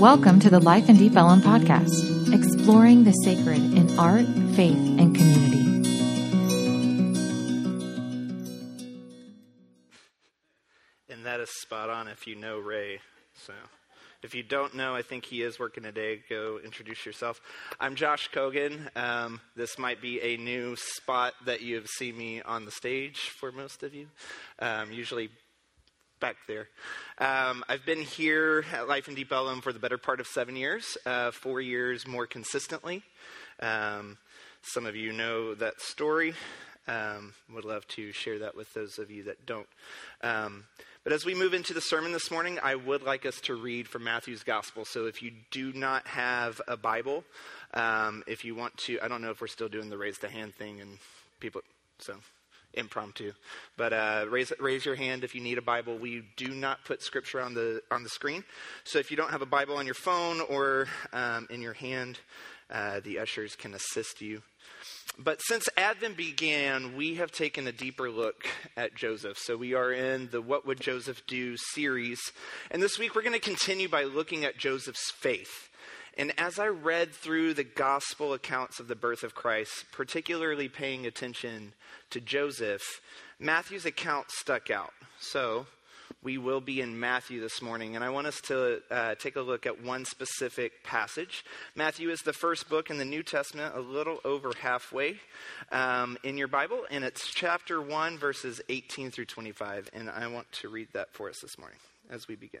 Welcome to the Life in Deep Ellum podcast, exploring the sacred in art, faith, and community. And that is spot on if you know Ray. So if you don't know, I think he is working today. Go introduce yourself. I'm Josh Kogan. Um, this might be a new spot that you have seen me on the stage for most of you. Um, usually back there. Um, I've been here at Life in Deep Ellum for the better part of seven years, uh, four years more consistently. Um, some of you know that story. Um, would love to share that with those of you that don't. Um, but as we move into the sermon this morning, I would like us to read from Matthew's Gospel. So if you do not have a Bible, um, if you want to, I don't know if we're still doing the raise the hand thing and people, so impromptu. But uh, raise raise your hand if you need a Bible. We do not put scripture on the on the screen. So if you don't have a Bible on your phone or um, in your hand, uh, the ushers can assist you. But since Advent began, we have taken a deeper look at Joseph. So we are in the What Would Joseph Do series. And this week we're going to continue by looking at Joseph's faith. And as I read through the gospel accounts of the birth of Christ, particularly paying attention to Joseph, Matthew's account stuck out. So we will be in Matthew this morning, and I want us to uh, take a look at one specific passage. Matthew is the first book in the New Testament, a little over halfway um, in your Bible, and it's chapter 1, verses 18 through 25. And I want to read that for us this morning as we begin.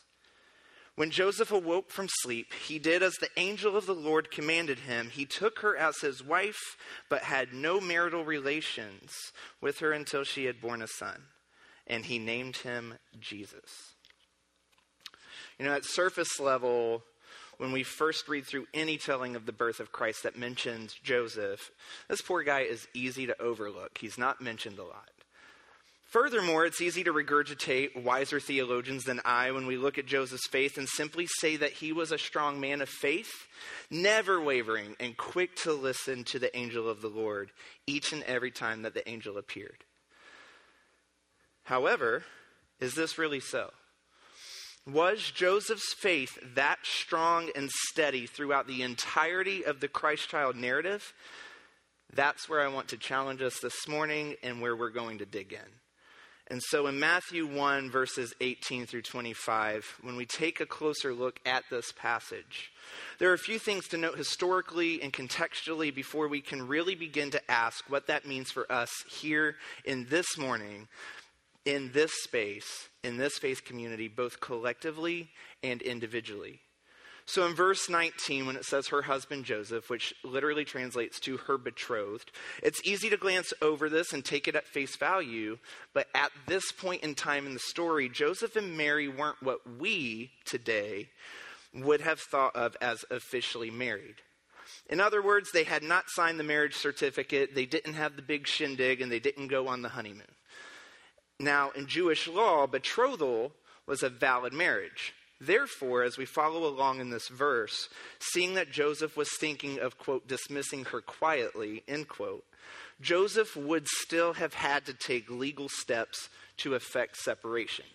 When Joseph awoke from sleep, he did as the angel of the Lord commanded him. He took her as his wife, but had no marital relations with her until she had borne a son. And he named him Jesus. You know, at surface level, when we first read through any telling of the birth of Christ that mentions Joseph, this poor guy is easy to overlook. He's not mentioned a lot. Furthermore, it's easy to regurgitate wiser theologians than I when we look at Joseph's faith and simply say that he was a strong man of faith, never wavering and quick to listen to the angel of the Lord each and every time that the angel appeared. However, is this really so? Was Joseph's faith that strong and steady throughout the entirety of the Christ child narrative? That's where I want to challenge us this morning and where we're going to dig in. And so in Matthew 1, verses 18 through 25, when we take a closer look at this passage, there are a few things to note historically and contextually before we can really begin to ask what that means for us here in this morning, in this space, in this faith community, both collectively and individually. So in verse 19, when it says her husband Joseph, which literally translates to her betrothed, it's easy to glance over this and take it at face value. But at this point in time in the story, Joseph and Mary weren't what we today would have thought of as officially married. In other words, they had not signed the marriage certificate, they didn't have the big shindig, and they didn't go on the honeymoon. Now, in Jewish law, betrothal was a valid marriage. Therefore, as we follow along in this verse, seeing that Joseph was thinking of, quote, dismissing her quietly, end quote, Joseph would still have had to take legal steps to effect separation.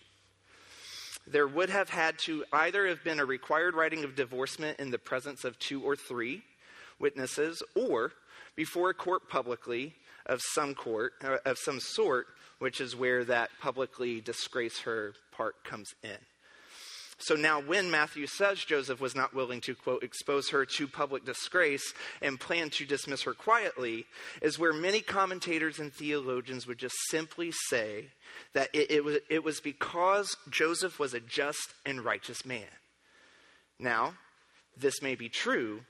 There would have had to either have been a required writing of divorcement in the presence of two or three witnesses, or before a court publicly of some court uh, of some sort, which is where that publicly disgrace her part comes in. So now, when Matthew says Joseph was not willing to, quote, expose her to public disgrace and planned to dismiss her quietly, is where many commentators and theologians would just simply say that it, it, was, it was because Joseph was a just and righteous man. Now, this may be true,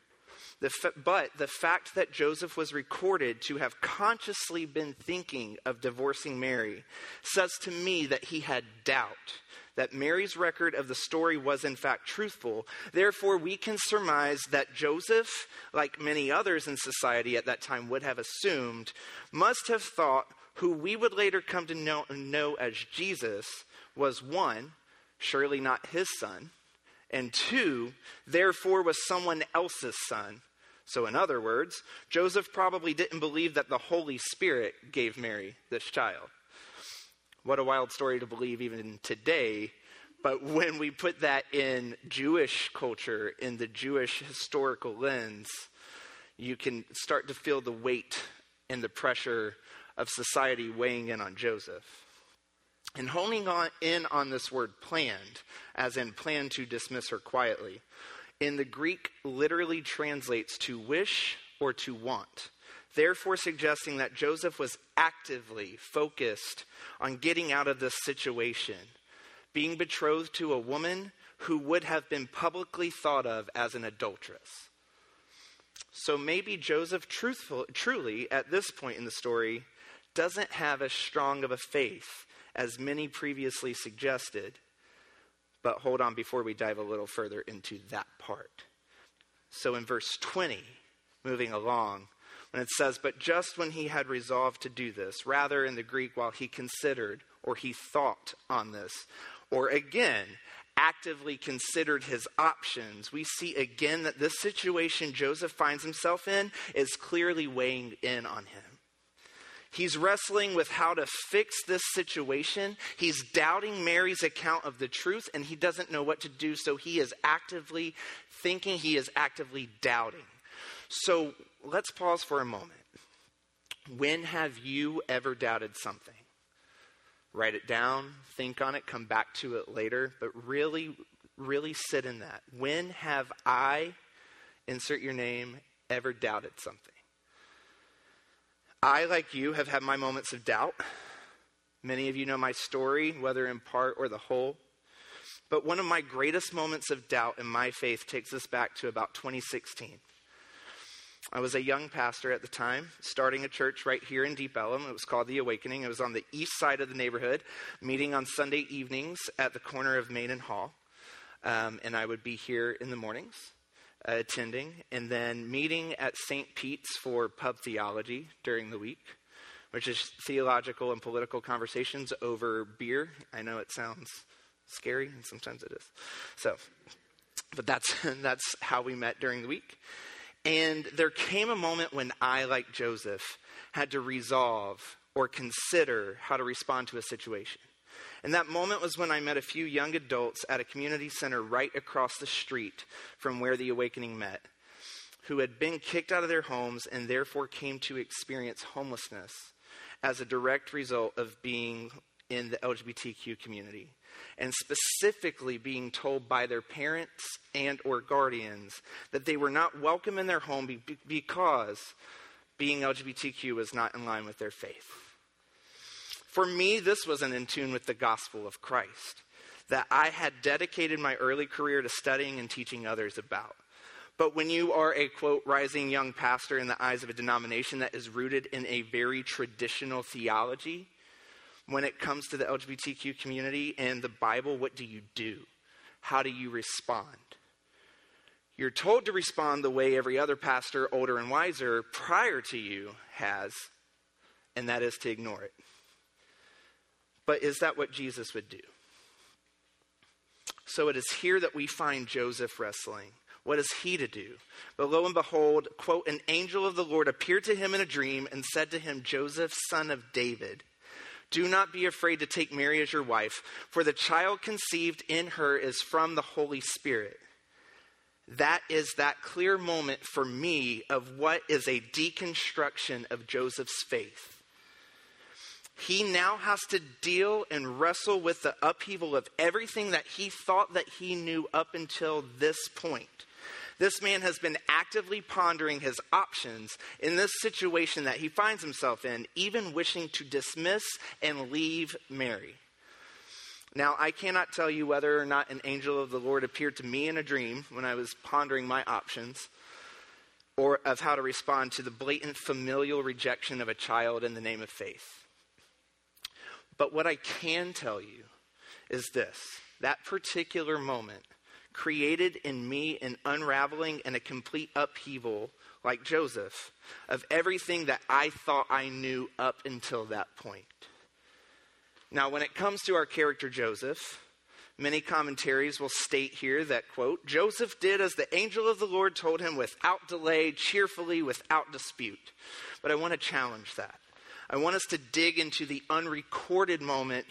the but the fact that Joseph was recorded to have consciously been thinking of divorcing Mary says to me that he had doubt that Mary's record of the story was in fact truthful. Therefore, we can surmise that Joseph, like many others in society at that time would have assumed, must have thought who we would later come to know, know as Jesus was one, surely not his son, and two, therefore was someone else's son. So, in other words, Joseph probably didn't believe that the Holy Spirit gave Mary this child. What a wild story to believe even today. But when we put that in Jewish culture, in the Jewish historical lens, you can start to feel the weight and the pressure of society weighing in on Joseph. And honing on in on this word planned, as in plan to dismiss her quietly, in the Greek literally translates to wish or to want therefore suggesting that Joseph was actively focused on getting out of this situation, being betrothed to a woman who would have been publicly thought of as an adulteress. So maybe Joseph, truthful, truly, at this point in the story, doesn't have as strong of a faith as many previously suggested. But hold on before we dive a little further into that part. So in verse 20, moving along, when it says, But just when he had resolved to do this, rather in the Greek, while he considered or he thought on this, or again, actively considered his options, we see again that this situation Joseph finds himself in is clearly weighing in on him. He's wrestling with how to fix this situation. He's doubting Mary's account of the truth, and he doesn't know what to do, so he is actively thinking, he is actively doubting. So let's pause for a moment. When have you ever doubted something? Write it down, think on it, come back to it later, but really, really sit in that. When have I, insert your name, ever doubted something? I, like you, have had my moments of doubt. Many of you know my story, whether in part or the whole. But one of my greatest moments of doubt in my faith takes us back to about 2016. I was a young pastor at the time, starting a church right here in Deep Ellum. It was called The Awakening. It was on the east side of the neighborhood, meeting on Sunday evenings at the corner of Main and Hall. Um, and I would be here in the mornings uh, attending, and then meeting at St. Pete's for pub theology during the week, which is theological and political conversations over beer. I know it sounds scary, and sometimes it is. So, but that's, that's how we met during the week. And there came a moment when I, like Joseph, had to resolve or consider how to respond to a situation. And that moment was when I met a few young adults at a community center right across the street from where the awakening met, who had been kicked out of their homes and therefore came to experience homelessness as a direct result of being in the LGBTQ community and specifically being told by their parents and or guardians that they were not welcome in their home because being LGBTQ was not in line with their faith. For me, this wasn't in tune with the gospel of Christ that I had dedicated my early career to studying and teaching others about. But when you are a quote, rising young pastor in the eyes of a denomination that is rooted in a very traditional theology, when it comes to the LGBTQ community and the Bible, what do you do? How do you respond? You're told to respond the way every other pastor, older and wiser, prior to you has, and that is to ignore it. But is that what Jesus would do? So it is here that we find Joseph wrestling. What is he to do? But lo and behold, quote, an angel of the Lord appeared to him in a dream and said to him, Joseph, son of David, do not be afraid to take Mary as your wife, for the child conceived in her is from the Holy Spirit. That is that clear moment for me of what is a deconstruction of Joseph's faith. he now has to deal and wrestle with the upheaval of everything that he thought that he knew up until this point. This man has been actively pondering his options in this situation that he finds himself in, even wishing to dismiss and leave Mary. Now, I cannot tell you whether or not an angel of the Lord appeared to me in a dream when I was pondering my options, or of how to respond to the blatant familial rejection of a child in the name of faith. But what I can tell you is this that particular moment created in me an unraveling and a complete upheaval, like Joseph, of everything that I thought I knew up until that point. Now, when it comes to our character Joseph, many commentaries will state here that, quote, Joseph did as the angel of the Lord told him without delay, cheerfully, without dispute. But I want to challenge that. I want us to dig into the unrecorded moment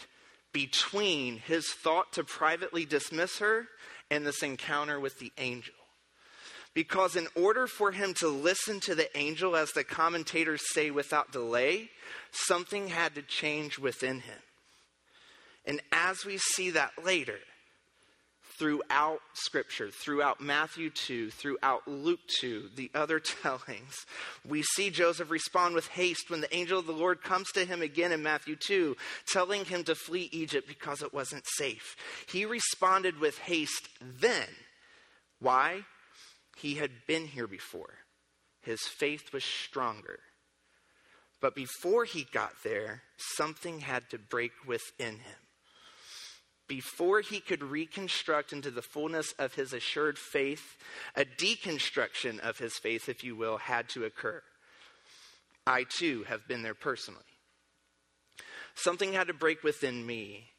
between his thought to privately dismiss her and this encounter with the angel. Because in order for him to listen to the angel, as the commentators say, without delay, something had to change within him. And as we see that later, throughout Scripture, throughout Matthew 2, throughout Luke 2, the other tellings, we see Joseph respond with haste when the angel of the Lord comes to him again in Matthew 2, telling him to flee Egypt because it wasn't safe. He responded with haste then. Why? He had been here before, his faith was stronger. But before he got there, something had to break within him before he could reconstruct into the fullness of his assured faith, a deconstruction of his faith, if you will, had to occur. I too have been there personally. Something had to break within me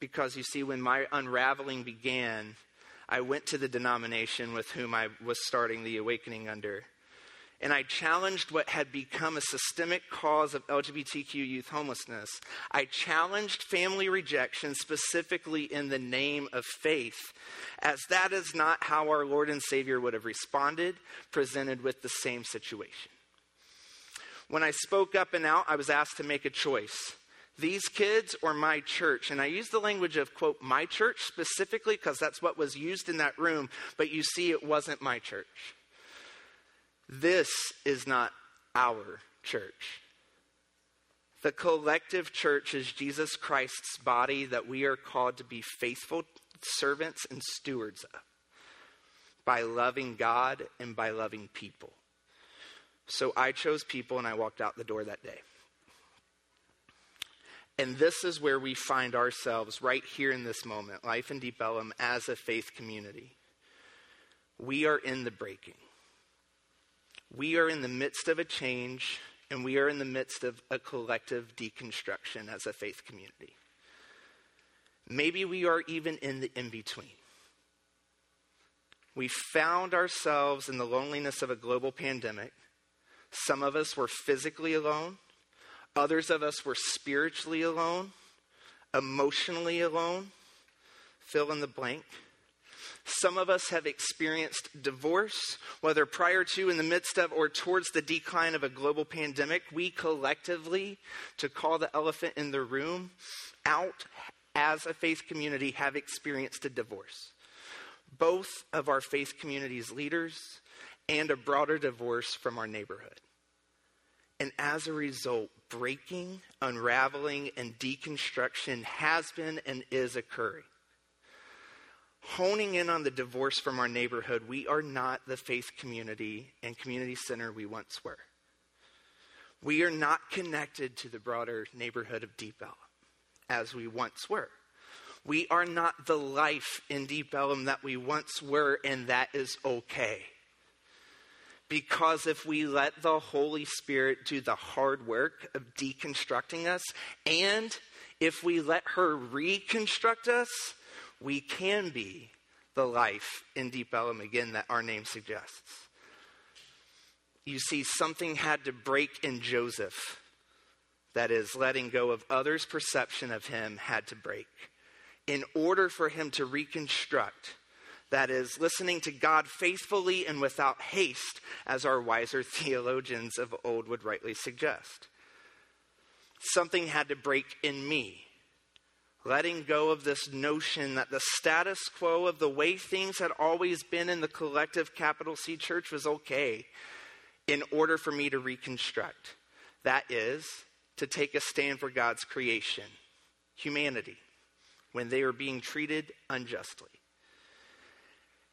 because you see, when my unraveling began, I went to the denomination with whom I was starting the awakening under and I challenged what had become a systemic cause of LGBTQ youth homelessness. I challenged family rejection specifically in the name of faith, as that is not how our Lord and Savior would have responded, presented with the same situation. When I spoke up and out, I was asked to make a choice these kids or my church. And I use the language of, quote, my church specifically because that's what was used in that room, but you see, it wasn't my church. This is not our church. The collective church is Jesus Christ's body that we are called to be faithful servants and stewards of by loving God and by loving people. So I chose people and I walked out the door that day. And this is where we find ourselves right here in this moment, Life in Deep Ellum, as a faith community. We are in the breaking. We are in the midst of a change, and we are in the midst of a collective deconstruction as a faith community. Maybe we are even in the in between. We found ourselves in the loneliness of a global pandemic. Some of us were physically alone, others of us were spiritually alone, emotionally alone. Fill in the blank. Some of us have experienced divorce, whether prior to, in the midst of, or towards the decline of a global pandemic. We collectively, to call the elephant in the room, out as a faith community have experienced a divorce. Both of our faith community's leaders and a broader divorce from our neighborhood. And as a result, breaking, unraveling, and deconstruction has been and is occurring honing in on the divorce from our neighborhood, we are not the faith community and community center we once were. We are not connected to the broader neighborhood of Deep Ellum as we once were. We are not the life in Deep Ellum that we once were, and that is okay. Because if we let the Holy Spirit do the hard work of deconstructing us, and if we let her reconstruct us, we can be the life in Deep Ellum again that our name suggests. You see, something had to break in Joseph. That is, letting go of others' perception of him had to break. In order for him to reconstruct, that is, listening to God faithfully and without haste, as our wiser theologians of old would rightly suggest. something had to break in me. Letting go of this notion that the status quo of the way things had always been in the collective capital C church was okay in order for me to reconstruct. That is, to take a stand for God's creation, humanity, when they were being treated unjustly.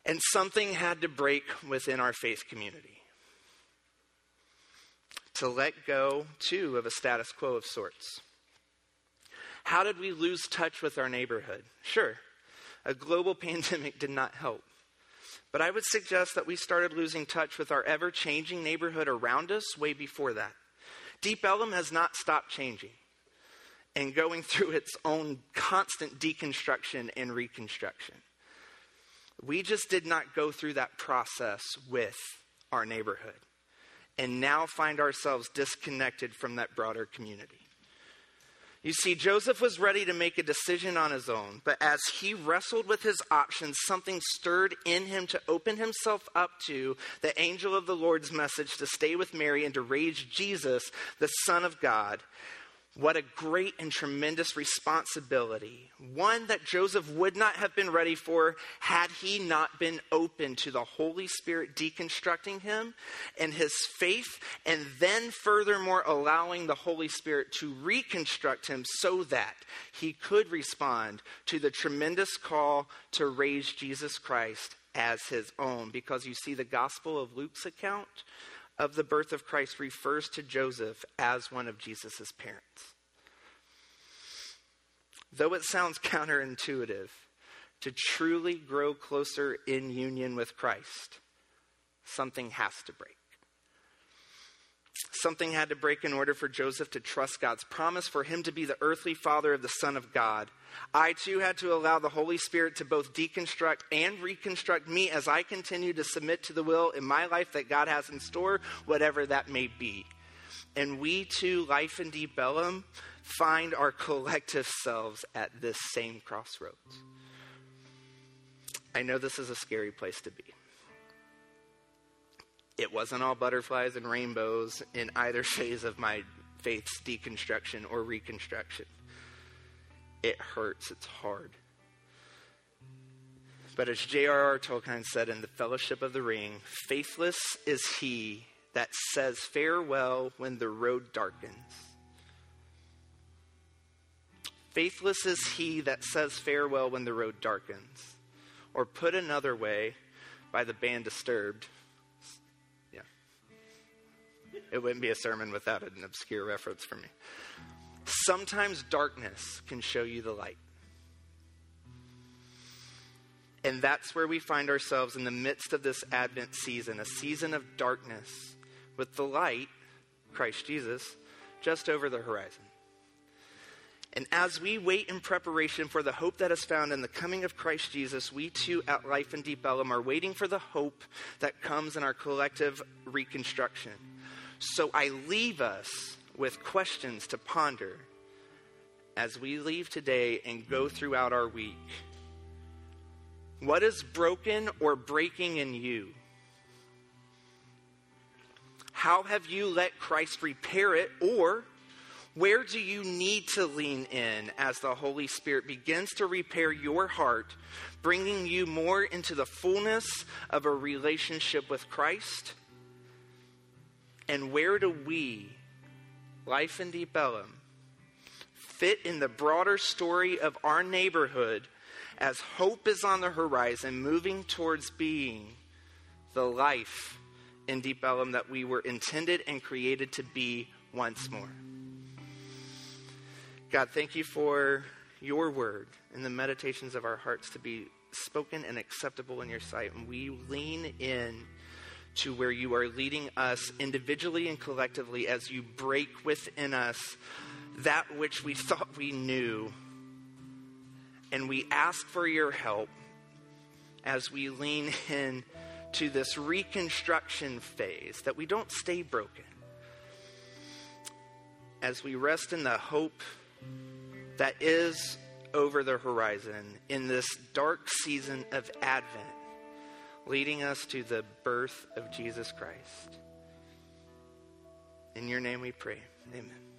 And something had to break within our faith community to let go, too, of a status quo of sorts. How did we lose touch with our neighborhood? Sure, a global pandemic did not help. But I would suggest that we started losing touch with our ever changing neighborhood around us way before that. Deep Ellum has not stopped changing and going through its own constant deconstruction and reconstruction. We just did not go through that process with our neighborhood and now find ourselves disconnected from that broader community. You see, Joseph was ready to make a decision on his own, but as he wrestled with his options, something stirred in him to open himself up to the angel of the Lord's message to stay with Mary and to raise Jesus, the Son of God. What a great and tremendous responsibility. One that Joseph would not have been ready for had he not been open to the Holy Spirit deconstructing him and his faith, and then furthermore allowing the Holy Spirit to reconstruct him so that he could respond to the tremendous call to raise Jesus Christ as his own. Because you see, the Gospel of Luke's account of the birth of Christ refers to Joseph as one of Jesus' parents. Though it sounds counterintuitive, to truly grow closer in union with Christ, something has to break. Something had to break in order for Joseph to trust God's promise, for him to be the earthly father of the Son of God. I too had to allow the Holy Spirit to both deconstruct and reconstruct me as I continue to submit to the will in my life that God has in store, whatever that may be. And we too, Life in Deep Ellum, find our collective selves at this same crossroads. I know this is a scary place to be. It wasn't all butterflies and rainbows in either phase of my faith's deconstruction or reconstruction. It hurts, it's hard. But as J.R.R. Tolkien said in The Fellowship of the Ring, faithless is he that says farewell when the road darkens. Faithless is he that says farewell when the road darkens. Or put another way, by the band Disturbed, it wouldn't be a sermon without an obscure reference for me. Sometimes darkness can show you the light. And that's where we find ourselves in the midst of this Advent season, a season of darkness, with the light, Christ Jesus, just over the horizon. And as we wait in preparation for the hope that is found in the coming of Christ Jesus, we too at Life in Deep Ellum are waiting for the hope that comes in our collective reconstruction. So I leave us with questions to ponder as we leave today and go throughout our week. What is broken or breaking in you? How have you let Christ repair it? Or where do you need to lean in as the Holy Spirit begins to repair your heart, bringing you more into the fullness of a relationship with Christ? And where do we, Life in Deep Ellum, fit in the broader story of our neighborhood as hope is on the horizon, moving towards being the life in Deep Ellum that we were intended and created to be once more? God, thank you for your word and the meditations of our hearts to be spoken and acceptable in your sight. And we lean in to where you are leading us individually and collectively as you break within us that which we thought we knew. And we ask for your help as we lean in to this reconstruction phase, that we don't stay broken. As we rest in the hope that is over the horizon in this dark season of Advent leading us to the birth of Jesus Christ. In your name we pray. Amen.